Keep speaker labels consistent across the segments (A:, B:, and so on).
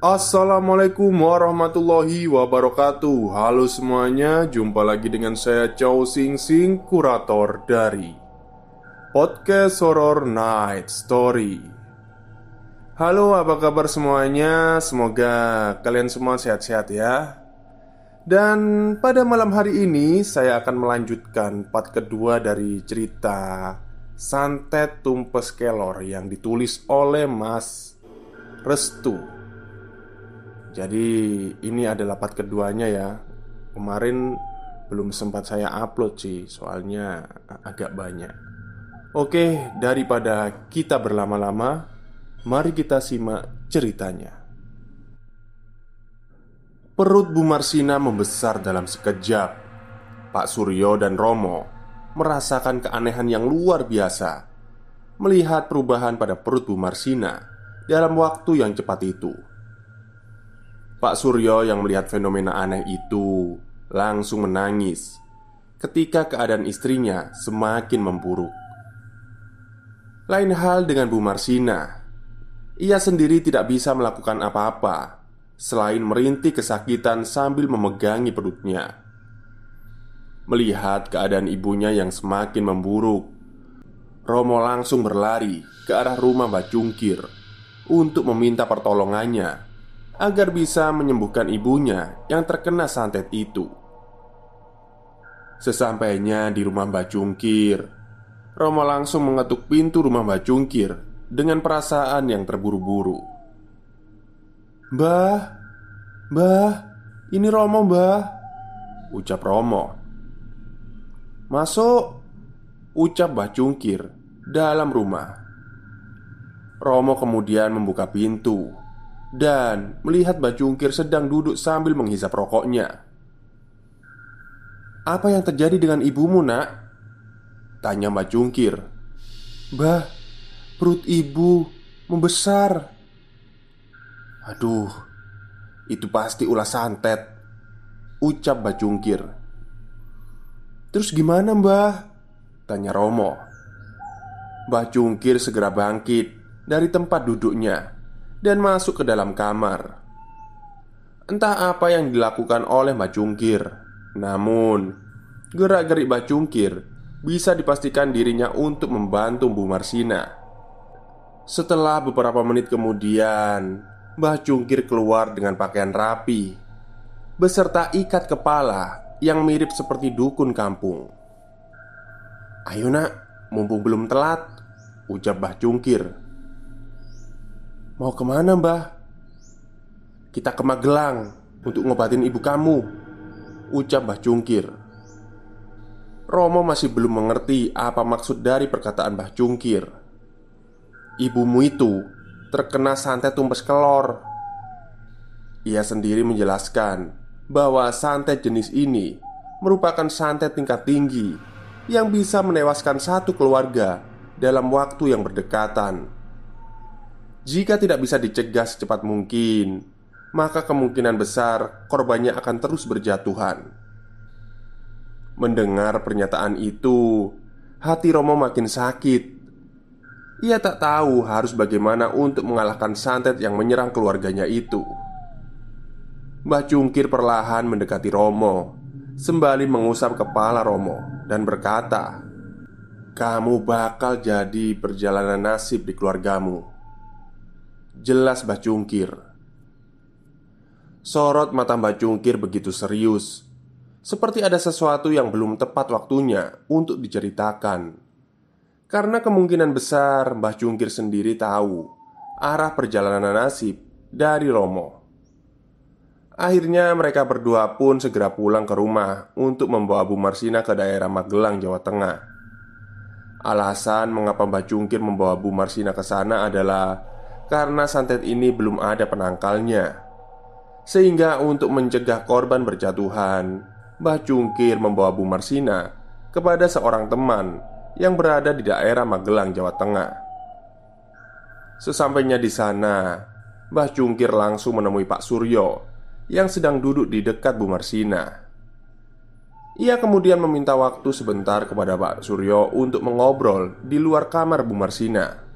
A: Assalamualaikum warahmatullahi wabarakatuh. Halo semuanya, jumpa lagi dengan saya Chow Sing Sing, kurator dari Podcast Horror Night Story. Halo, apa kabar semuanya? Semoga kalian semua sehat-sehat ya. Dan pada malam hari ini saya akan melanjutkan part kedua dari cerita Santet Tumpes Kelor yang ditulis oleh Mas Restu jadi ini adalah part keduanya ya. Kemarin belum sempat saya upload sih Soalnya agak banyak. Oke, daripada kita berlama-lama Mari kita simak ceritanya. Perut Bu Marsina membesar dalam sekejap. Pak Suryo dan Romo Merasakan keanehan yang luar biasa Melihat perubahan pada perut Bu Marsina Dalam waktu yang cepat itu Pak Suryo yang melihat fenomena aneh itu langsung menangis ketika keadaan istrinya semakin memburuk. Lain hal dengan Bu Marsina. Ia sendiri tidak bisa melakukan apa-apa selain merintih kesakitan sambil memegangi perutnya. Melihat keadaan ibunya yang semakin memburuk, Romo langsung berlari ke arah rumah Mbak Jungkir untuk meminta pertolongannya agar bisa menyembuhkan ibunya yang terkena santet itu. Sesampainya di rumah Mbak Jungkir, Romo langsung mengetuk pintu rumah Mbak Jungkir dengan perasaan yang terburu-buru. "Mbah, Mbah, ini Romo, Mbah," ucap Romo. "Masuk," ucap Mbak Jungkir dalam rumah. Romo kemudian membuka pintu dan melihat Mbak sedang duduk sambil menghisap rokoknya. "Apa yang terjadi dengan ibumu, Nak?" tanya Mbak Jungkir. "Mbah, perut ibu membesar." "Aduh, itu pasti ulah santet," ucap Mbak Jungkir. "Terus gimana, Mbah?" tanya Romo. Mbah Jungkir segera bangkit dari tempat duduknya dan masuk ke dalam kamar. Entah apa yang dilakukan oleh Mbak Cungkir, namun gerak-gerik Mbak Cungkir bisa dipastikan dirinya untuk membantu Bu Marsina. Setelah beberapa menit kemudian, Mbah Cungkir keluar dengan pakaian rapi beserta ikat kepala yang mirip seperti dukun kampung. "Ayo, Nak, mumpung belum telat," ucap Mbah Cungkir Mau ke mana mbah? Kita ke Magelang untuk ngobatin ibu kamu Ucap Mbah Cungkir Romo masih belum mengerti apa maksud dari perkataan Mbah Cungkir Ibumu itu terkena santet tumpes kelor Ia sendiri menjelaskan bahwa santet jenis ini merupakan santet tingkat tinggi yang bisa menewaskan satu keluarga dalam waktu yang berdekatan. Jika tidak bisa dicegah secepat mungkin, maka kemungkinan besar korbannya akan terus berjatuhan. Mendengar pernyataan itu, hati Romo makin sakit. Ia tak tahu harus bagaimana untuk mengalahkan santet yang menyerang keluarganya itu. Mbah Cungkir perlahan mendekati Romo, sembali mengusap kepala Romo dan berkata, kamu bakal jadi perjalanan nasib di keluargamu. Jelas Mbah Cungkir. Sorot mata Mbah Cungkir begitu serius, seperti ada sesuatu yang belum tepat waktunya untuk diceritakan. Karena kemungkinan besar Mbah Cungkir sendiri tahu arah perjalanan nasib dari Romo. Akhirnya mereka berdua pun segera pulang ke rumah untuk membawa Bu Marsina ke daerah Magelang, Jawa Tengah. Alasan mengapa Mbah Cungkir membawa Bu Marsina ke sana adalah karena santet ini belum ada penangkalnya. Sehingga untuk mencegah korban berjatuhan, Mbah Cungkir membawa Bu Marsina kepada seorang teman yang berada di daerah Magelang, Jawa Tengah. Sesampainya di sana, Mbah Cungkir langsung menemui Pak Suryo yang sedang duduk di dekat Bu Marsina. Ia kemudian meminta waktu sebentar kepada Pak Suryo untuk mengobrol di luar kamar Bu Marsina.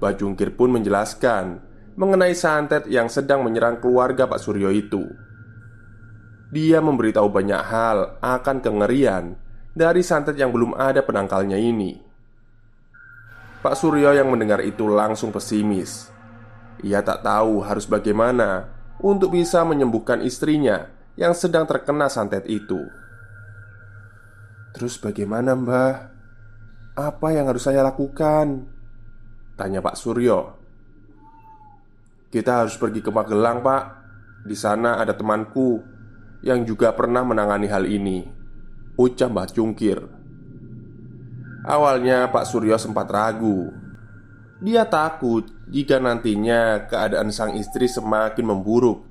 A: Mbah Cungkir pun menjelaskan mengenai santet yang sedang menyerang keluarga Pak Suryo itu. Dia memberitahu banyak hal akan kengerian dari santet yang belum ada penangkalnya ini. Pak Suryo yang mendengar itu langsung pesimis. Ia tak tahu harus bagaimana untuk bisa menyembuhkan istrinya yang sedang terkena santet itu. Terus bagaimana mbah? Apa yang harus saya lakukan? Tanya Pak Suryo kita harus pergi ke Magelang, Pak. Di sana ada temanku yang juga pernah menangani hal ini. Ucap Mbah Cungkir. Awalnya Pak Suryo sempat ragu. Dia takut jika nantinya keadaan sang istri semakin memburuk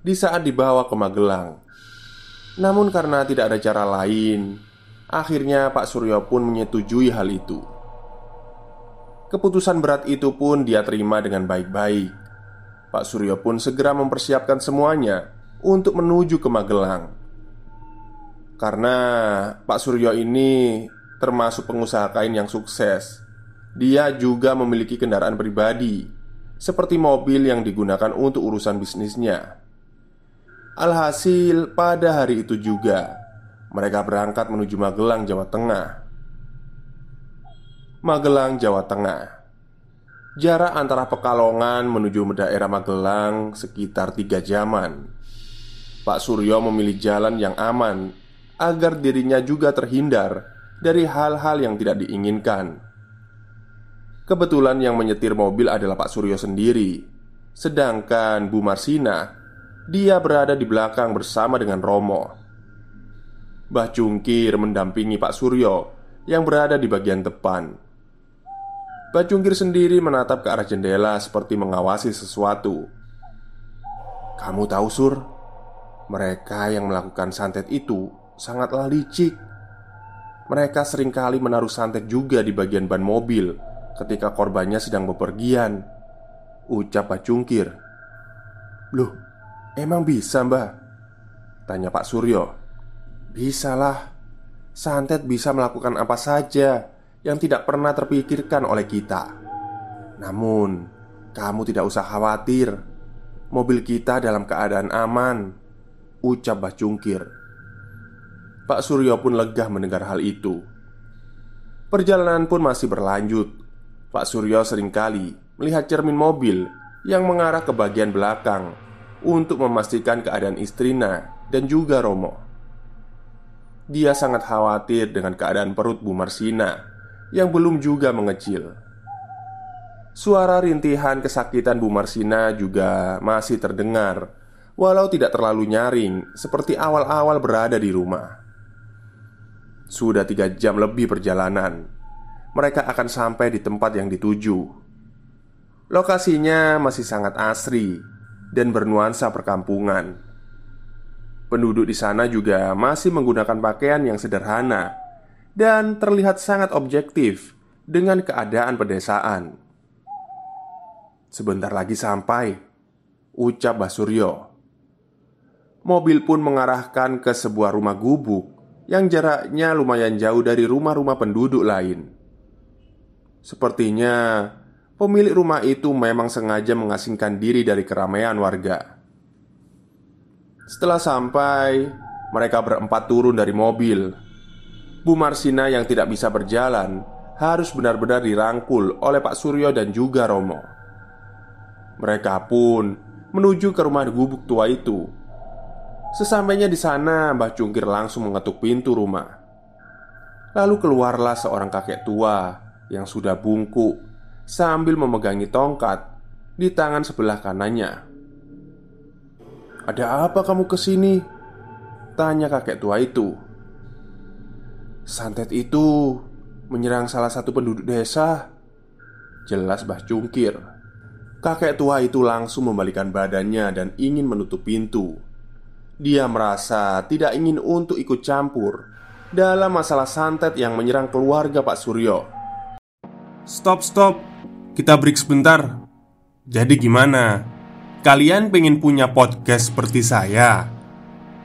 A: di saat dibawa ke Magelang. Namun karena tidak ada cara lain, akhirnya Pak Suryo pun menyetujui hal itu. Keputusan berat itu pun dia terima dengan baik-baik. Pak Suryo pun segera mempersiapkan semuanya untuk menuju ke Magelang. Karena Pak Suryo ini termasuk pengusaha kain yang sukses. Dia juga memiliki kendaraan pribadi, seperti mobil yang digunakan untuk urusan bisnisnya. Alhasil, pada hari itu juga mereka berangkat menuju Magelang, Jawa Tengah. Magelang, Jawa Tengah. Jarak antara Pekalongan menuju daerah Magelang sekitar tiga jaman. Pak Suryo memilih jalan yang aman Agar dirinya juga terhindar dari hal-hal yang tidak diinginkan. Kebetulan yang menyetir mobil adalah Pak Suryo sendiri. Sedangkan Bu Marsina Dia berada di belakang bersama dengan Romo. Mbah Cungkir mendampingi Pak Suryo Yang berada di bagian depan Bacungkir sendiri menatap ke arah jendela seperti mengawasi sesuatu. Kamu tahu, Sur, mereka yang melakukan santet itu sangatlah licik. Mereka sering kali menaruh santet juga di bagian ban mobil ketika korbannya sedang bepergian. Ucap Bacungkir. Loh, emang bisa, Mbah? Tanya Pak Suryo. Bisalah. Santet bisa melakukan apa saja yang tidak pernah terpikirkan oleh kita. Namun, kamu tidak usah khawatir. Mobil kita dalam keadaan aman, ucap Bah Cungkir. Pak Suryo pun lega mendengar hal itu. Perjalanan pun masih berlanjut. Pak Suryo sering kali melihat cermin mobil yang mengarah ke bagian belakang untuk memastikan keadaan istrina dan juga Romo. Dia sangat khawatir dengan keadaan perut Bu Marsina yang belum juga mengecil. Suara rintihan kesakitan Bu Marsina juga masih terdengar, walau tidak terlalu nyaring seperti awal-awal berada di rumah. Sudah tiga jam lebih perjalanan, mereka akan sampai di tempat yang dituju. Lokasinya masih sangat asri dan bernuansa perkampungan. Penduduk di sana juga masih menggunakan pakaian yang sederhana dan terlihat sangat objektif dengan keadaan pedesaan. Sebentar lagi sampai, ucap Basuryo. Mobil pun mengarahkan ke sebuah rumah gubuk yang jaraknya lumayan jauh dari rumah-rumah penduduk lain. Sepertinya pemilik rumah itu memang sengaja mengasingkan diri dari keramaian warga. Setelah sampai, mereka berempat turun dari mobil Bu Marsina yang tidak bisa berjalan harus benar-benar dirangkul oleh Pak Suryo dan juga Romo. Mereka pun menuju ke rumah gubuk tua itu. Sesampainya di sana, Mbah Cungkir langsung mengetuk pintu rumah. Lalu keluarlah seorang kakek tua yang sudah bungkuk sambil memegangi tongkat di tangan sebelah kanannya. "Ada apa kamu ke sini?" tanya kakek tua itu. "Santet itu menyerang salah satu penduduk desa." Jelas Bah Cungkir. Kakek tua itu langsung membalikan badannya dan ingin menutup pintu. Dia merasa tidak ingin untuk ikut campur dalam masalah santet yang menyerang keluarga Pak Suryo.
B: Stop, stop. Kita break sebentar. Jadi gimana? Kalian pengen punya podcast seperti saya?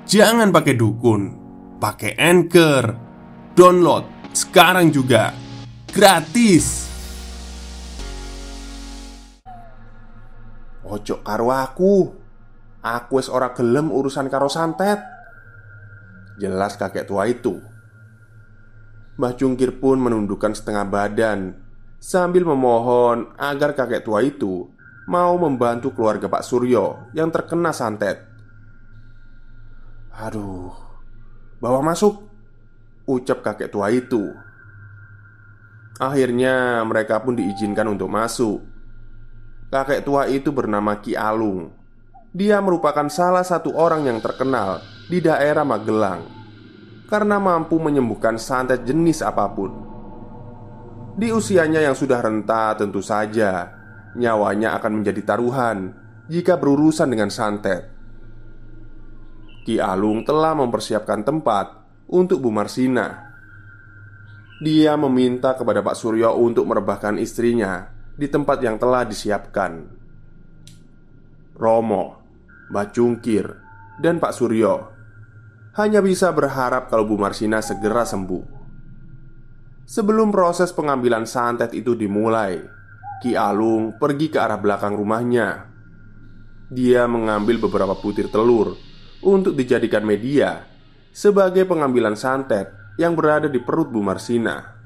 B: Jangan pakai dukun, pakai anchor, download sekarang juga, gratis.
A: Ojo karo aku. Aku es ora gelem urusan karo santet. Jelas kakek tua itu. Mbah Cungkir pun menundukkan setengah badan sambil memohon agar kakek tua itu mau membantu keluarga Pak Suryo yang terkena santet. Aduh, bawa masuk, ucap kakek tua itu. Akhirnya mereka pun diizinkan untuk masuk. Kakek tua itu bernama Ki Alung. Dia merupakan salah satu orang yang terkenal di daerah Magelang karena mampu menyembuhkan santet jenis apa pun. Di usianya yang sudah renta, tentu saja nyawanya akan menjadi taruhan jika berurusan dengan santet. Ki Alung telah mempersiapkan tempat untuk Bu Marsina. Dia meminta kepada Pak Suryo untuk merebahkan istrinya di tempat yang telah disiapkan. Romo, Mbak Cungkir, dan Pak Suryo hanya bisa berharap kalau Bu Marsina segera sembuh. Sebelum proses pengambilan santet itu dimulai, Ki Alung pergi ke arah belakang rumahnya. Dia mengambil beberapa butir telur untuk dijadikan media sebagai pengambilan santet yang berada di perut Bu Marsina.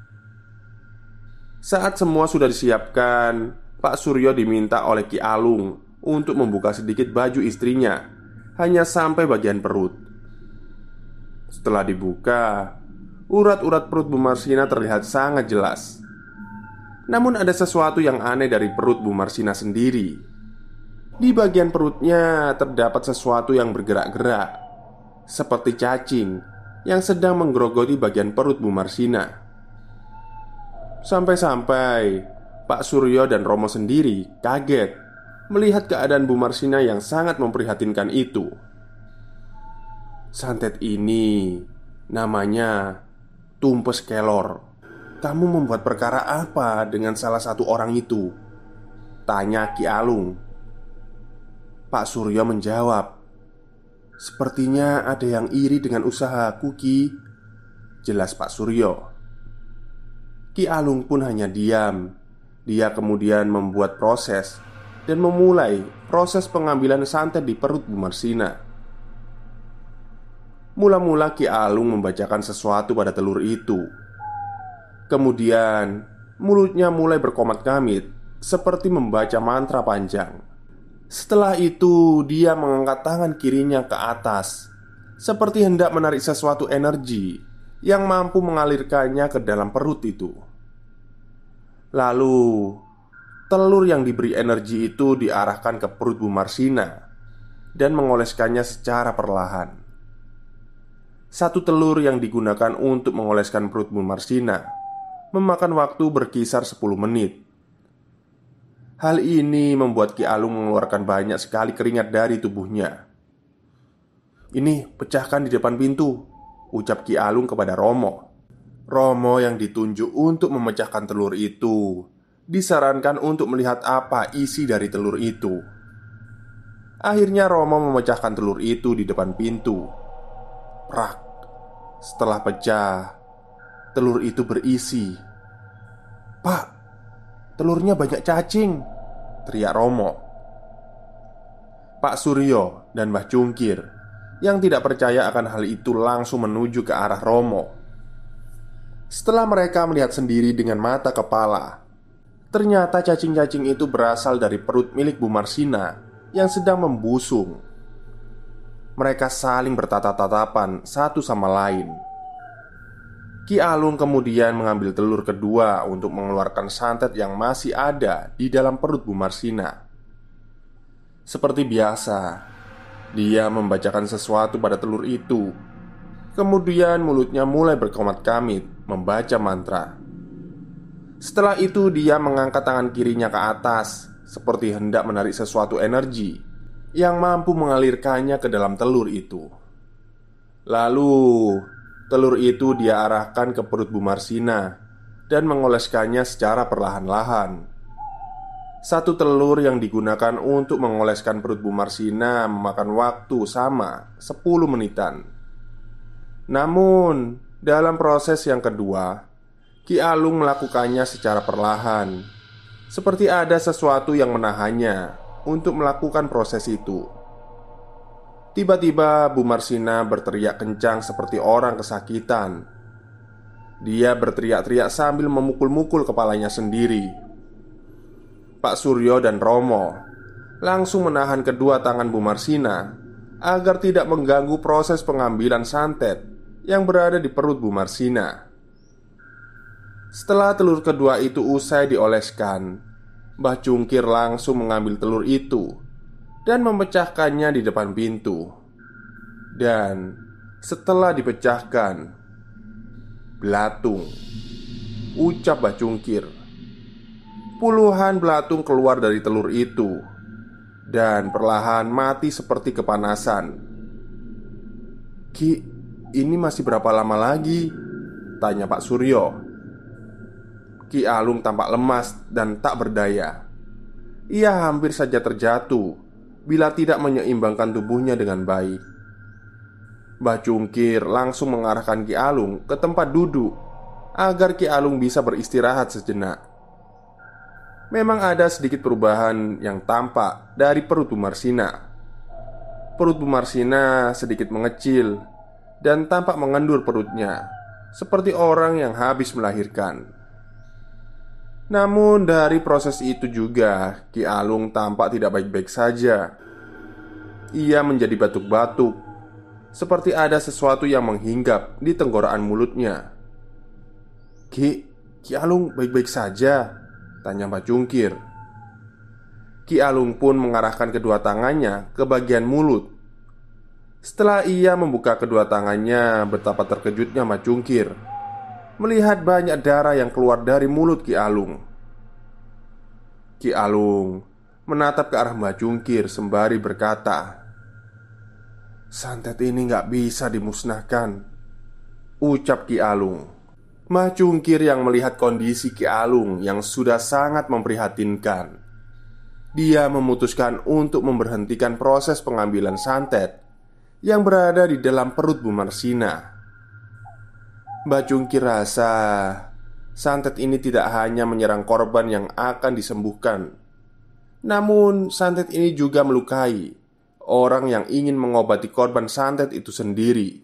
A: Saat semua sudah disiapkan, Pak Suryo diminta oleh Ki Alung untuk membuka sedikit baju istrinya, hanya sampai bagian perut. Setelah dibuka, urat-urat perut Bu Marsina terlihat sangat jelas. Namun ada sesuatu yang aneh dari perut Bu Marsina sendiri Di bagian perutnya terdapat sesuatu yang bergerak-gerak Seperti cacing yang sedang menggerogoti bagian perut Bu Marsina. Sampai-sampai Pak Suryo dan Romo sendiri kaget Melihat keadaan Bu Marsina yang sangat memprihatinkan itu. Santet ini namanya tumpes kelor. Kamu membuat perkara apa dengan salah satu orang itu? Tanya Ki Alung. Pak Suryo menjawab Sepertinya ada yang iri dengan usaha Ki. Jelas Pak Suryo. Ki Alung pun hanya diam. Dia kemudian membuat proses Dan memulai proses pengambilan santet di perut Bu Marsina. Mula-mula Ki Alung membacakan sesuatu pada telur itu. Kemudian mulutnya mulai berkomat-kamit seperti membaca mantra panjang. Setelah itu, dia mengangkat tangan kirinya ke atas, seperti hendak menarik sesuatu energi yang mampu mengalirkannya ke dalam perut itu. Lalu, telur yang diberi energi itu diarahkan ke perut Bu Marsina dan mengoleskannya secara perlahan. Satu telur yang digunakan untuk mengoleskan perut Bu Marsina memakan waktu berkisar 10 menit. Hal ini membuat Ki Alung mengeluarkan banyak sekali keringat dari tubuhnya. "Ini pecahkan di depan pintu," ucap Ki Alung kepada Romo. Romo yang ditunjuk untuk memecahkan telur itu disarankan untuk melihat apa isi dari telur itu. Akhirnya Romo memecahkan telur itu di depan pintu. Prak. Setelah pecah, telur itu berisi Pak, telurnya banyak cacing Teriak Romo Pak Suryo dan Mbah Cungkir Yang tidak percaya akan hal itu langsung menuju ke arah Romo Setelah mereka melihat sendiri dengan mata kepala, ternyata cacing-cacing itu berasal dari perut milik Bu Marsina yang sedang membusung. Mereka saling bertatap-tatapan satu sama lain. Ki Alung kemudian mengambil telur kedua untuk mengeluarkan santet yang masih ada di dalam perut Bu Marsina. Seperti biasa, dia membacakan sesuatu pada telur itu. Kemudian mulutnya mulai berkomat-kamit membaca mantra. Setelah itu, dia mengangkat tangan kirinya ke atas, seperti hendak menarik sesuatu energi yang mampu mengalirkannya ke dalam telur itu. Lalu, telur itu dia arahkan ke perut Bu Marsina dan mengoleskannya secara perlahan-lahan. Satu telur yang digunakan untuk mengoleskan perut Bu Marsina memakan waktu sama 10 menitan. Namun, dalam proses yang kedua, Ki Alung melakukannya secara perlahan, seperti ada sesuatu yang menahannya untuk melakukan proses itu. Tiba-tiba Bu Marsina berteriak kencang seperti orang kesakitan. Dia berteriak-teriak sambil memukul-mukul kepalanya sendiri. Pak Suryo dan Romo langsung menahan kedua tangan Bu Marsina agar tidak mengganggu proses pengambilan santet yang berada di perut Bu Marsina. Setelah telur kedua itu usai dioleskan, Mbah Cungkir langsung mengambil telur itu dan memecahkannya di depan pintu. Dan setelah dipecahkan, belatung, ucap Mbah Cungkir. Puluhan belatung keluar dari telur itu dan perlahan mati seperti kepanasan. Ki, ini masih berapa lama lagi? Tanya Pak Suryo Ki Alung tampak lemas dan tak berdaya Ia hampir saja terjatuh Bila tidak menyeimbangkan tubuhnya dengan baik. Mbah Cungkir langsung mengarahkan Ki Alung ke tempat duduk Agar Ki Alung bisa beristirahat sejenak. Memang ada sedikit perubahan yang tampak dari perut Marsina Perut Marsina sedikit mengecil dan tampak mengendur perutnya seperti orang yang habis melahirkan. Namun, dari proses itu juga Ki Alung tampak tidak baik-baik saja. Ia menjadi batuk-batuk, seperti ada sesuatu yang menghinggap di tenggorokan mulutnya. "Ki, Ki Alung baik-baik saja?" tanya Mbak Jungkir. Ki Alung pun mengarahkan kedua tangannya ke bagian mulut setelah ia membuka kedua tangannya, betapa terkejutnya Macungkir melihat banyak darah yang keluar dari mulut Ki Alung. Ki Alung menatap ke arah Macungkir sembari berkata, "Santet ini nggak bisa dimusnahkan," ucap Ki Alung. Macungkir yang melihat kondisi Ki Alung yang sudah sangat memprihatinkan. Dia memutuskan untuk memberhentikan proses pengambilan santet yang berada di dalam perut Bu Marsina. Mbak Cungki rasa santet ini tidak hanya menyerang korban yang akan disembuhkan, namun santet ini juga melukai orang yang ingin mengobati korban santet itu sendiri.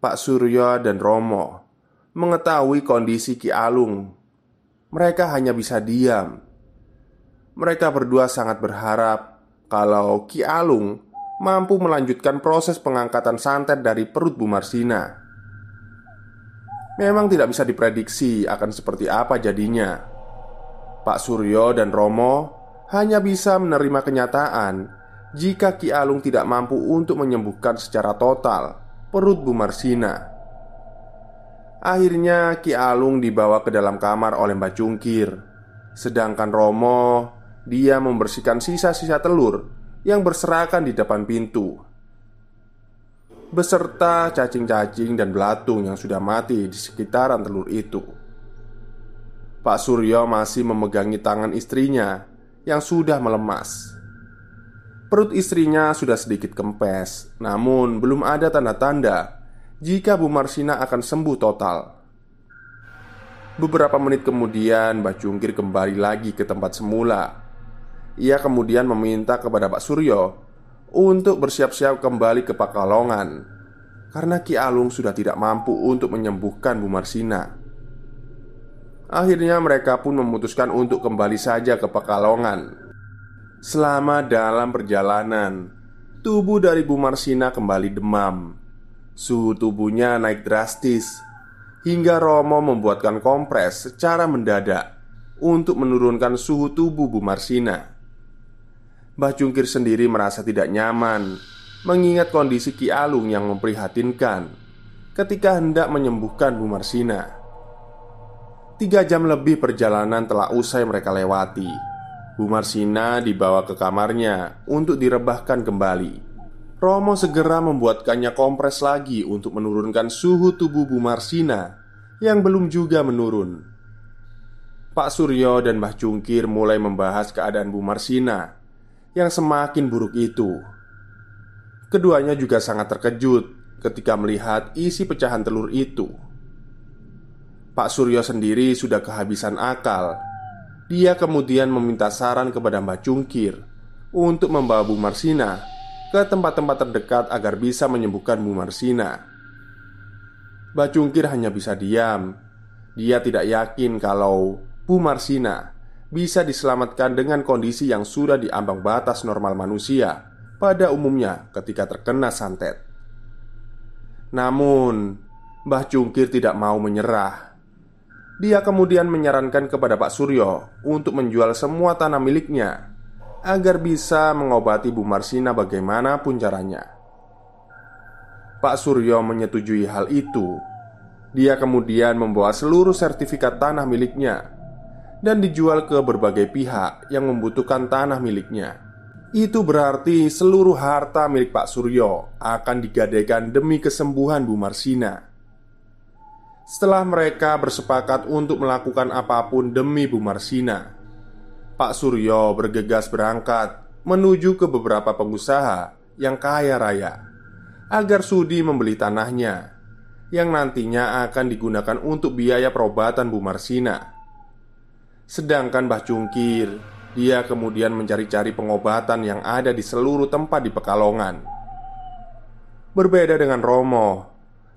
A: Pak Suryo dan Romo mengetahui kondisi Ki Alung. Mereka hanya bisa diam. Mereka berdua sangat berharap kalau Ki Alung mampu melanjutkan proses pengangkatan santet dari perut Bu Marsina. Memang tidak bisa diprediksi akan seperti apa jadinya. Pak Suryo dan Romo hanya bisa menerima kenyataan jika Ki Alung tidak mampu untuk menyembuhkan secara total perut Bu Marsina. Akhirnya Ki Alung dibawa ke dalam kamar oleh Mbak Cungkir Sedangkan Romo Dia membersihkan sisa-sisa telur yang berserakan di depan pintu, beserta cacing-cacing dan belatung yang sudah mati di sekitaran telur itu. Pak Suryo masih memegangi tangan istrinya yang sudah melemas. Perut istrinya sudah sedikit kempes, namun belum ada tanda-tanda jika Bu Marsina akan sembuh total. Beberapa menit kemudian, Mbak Jungkir kembali lagi ke tempat semula ia kemudian meminta kepada Pak Suryo untuk bersiap-siap kembali ke Pakalongan karena Ki Alung sudah tidak mampu untuk menyembuhkan Bu Marsina. Akhirnya mereka pun memutuskan untuk kembali saja ke Pekalongan. Selama dalam perjalanan, tubuh dari Bu Marsina kembali demam. Suhu tubuhnya naik drastis hingga Romo membuatkan kompres secara mendadak untuk menurunkan suhu tubuh Bu Marsina. Mbah Jungkir sendiri merasa tidak nyaman mengingat kondisi Ki Alung yang memprihatinkan ketika hendak menyembuhkan Bu Marsina. Tiga jam lebih perjalanan telah usai mereka lewati. Bu Marsina dibawa ke kamarnya untuk direbahkan kembali. Romo segera membuatkannya kompres lagi untuk menurunkan suhu tubuh Bu Marsina Yang belum juga menurun. Pak Suryo dan Mbah Jungkir mulai membahas keadaan Bu Marsina Yang semakin buruk itu Keduanya juga sangat terkejut ketika melihat isi pecahan telur itu Pak Suryo sendiri sudah kehabisan akal. Dia kemudian meminta saran kepada Mbak Cungkir untuk membawa Bu Marsina ke tempat-tempat terdekat agar bisa menyembuhkan Bu Marsina. Mbak Cungkir hanya bisa diam. Dia tidak yakin kalau Bu Marsina bisa diselamatkan dengan kondisi yang sudah diambang batas normal manusia pada umumnya ketika terkena santet. Namun, Mbah Cungkir tidak mau menyerah dia kemudian menyarankan kepada Pak Suryo untuk menjual semua tanah miliknya agar bisa mengobati Bu Marsina bagaimanapun caranya. Pak Suryo menyetujui hal itu. Dia kemudian membawa seluruh sertifikat tanah miliknya dan dijual ke berbagai pihak yang membutuhkan tanah miliknya. Itu berarti seluruh harta milik Pak Suryo akan digadaikan demi kesembuhan Bu Marsina. Setelah mereka bersepakat untuk melakukan apa pun demi Bu Marsina Pak Suryo bergegas berangkat menuju ke beberapa pengusaha yang kaya raya Agar sudi membeli tanahnya Yang nantinya akan digunakan untuk biaya perobatan Bu Marsina Sedangkan Mbah Cungkir Dia kemudian mencari-cari pengobatan yang ada di seluruh tempat di Pekalongan Berbeda dengan Romo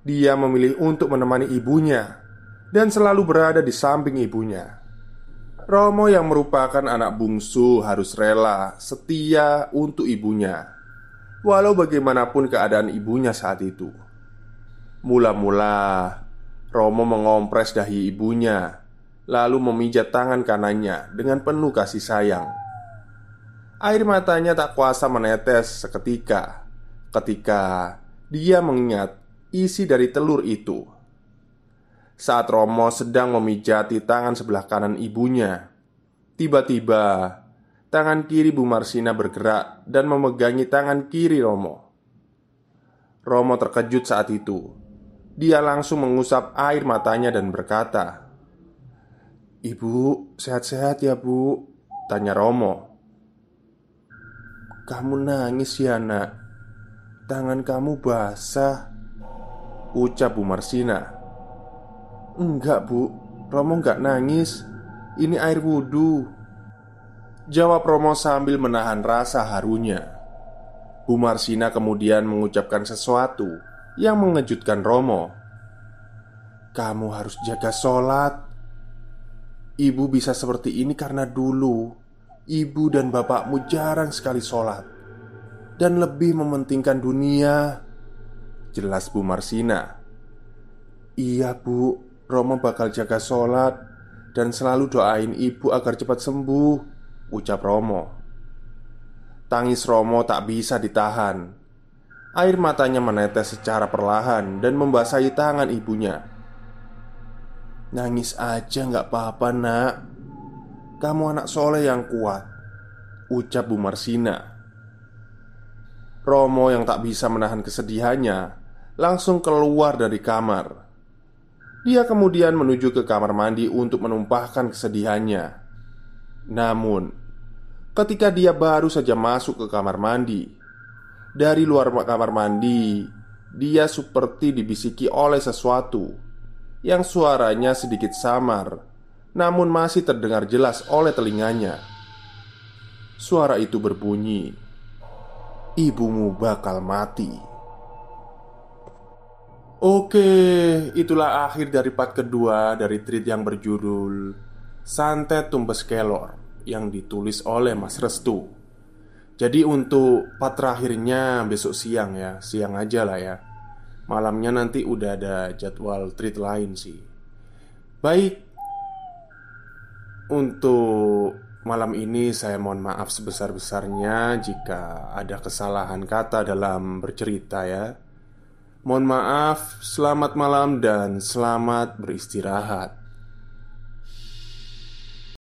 A: dia memilih untuk menemani ibunya dan selalu berada di samping ibunya. Romo yang merupakan anak bungsu harus rela setia untuk ibunya, walau bagaimanapun keadaan ibunya saat itu. Mula-mula, Romo mengompres dahi ibunya, lalu memijat tangan kanannya dengan penuh kasih sayang. Air matanya tak kuasa menetes seketika ketika dia mengingat isi dari telur itu. Saat Romo sedang memijati tangan sebelah kanan ibunya, tiba-tiba tangan kiri Bu Marsina bergerak dan memegangi tangan kiri Romo. Romo terkejut saat itu. Dia langsung mengusap air matanya dan berkata, "Ibu, sehat-sehat ya, Bu?" tanya Romo. "Kamu nangis ya, Nak? Tangan kamu basah." Ucap Bu Marsina Enggak bu Romo enggak nangis Ini air wudhu Jawab Romo sambil menahan rasa harunya Bu Marsina kemudian mengucapkan sesuatu Yang mengejutkan Romo Kamu harus jaga sholat Ibu bisa seperti ini karena dulu Ibu dan bapakmu jarang sekali sholat Dan lebih mementingkan dunia. Jelas Bu Marsina. Iya bu. Romo bakal jaga sholat Dan selalu doain ibu agar cepat sembuh Ucap Romo. Tangis Romo tak bisa ditahan. Air matanya menetes secara perlahan Dan membasahi tangan ibunya Nangis aja nggak apa-apa nak Kamu anak soleh yang kuat Ucap Bu Marsina Romo yang tak bisa menahan kesedihannya langsung keluar dari kamar. Dia kemudian menuju ke kamar mandi untuk menumpahkan kesedihannya. Namun, ketika dia baru saja masuk ke kamar mandi, dari luar kamar mandi, dia seperti dibisiki oleh sesuatu yang suaranya sedikit samar, namun masih terdengar jelas oleh telinganya. Suara itu berbunyi, "Ibumu bakal mati." Oke, itulah akhir dari part kedua dari treat yang berjudul Santet Tumbes Kelor yang ditulis oleh Mas Restu. Jadi untuk part terakhirnya besok siang ya, siang aja lah ya. Malamnya nanti udah ada jadwal treat lain sih. Baik, untuk malam ini saya mohon maaf sebesar-besarnya jika ada kesalahan kata dalam bercerita ya. Mohon maaf, selamat malam dan selamat beristirahat.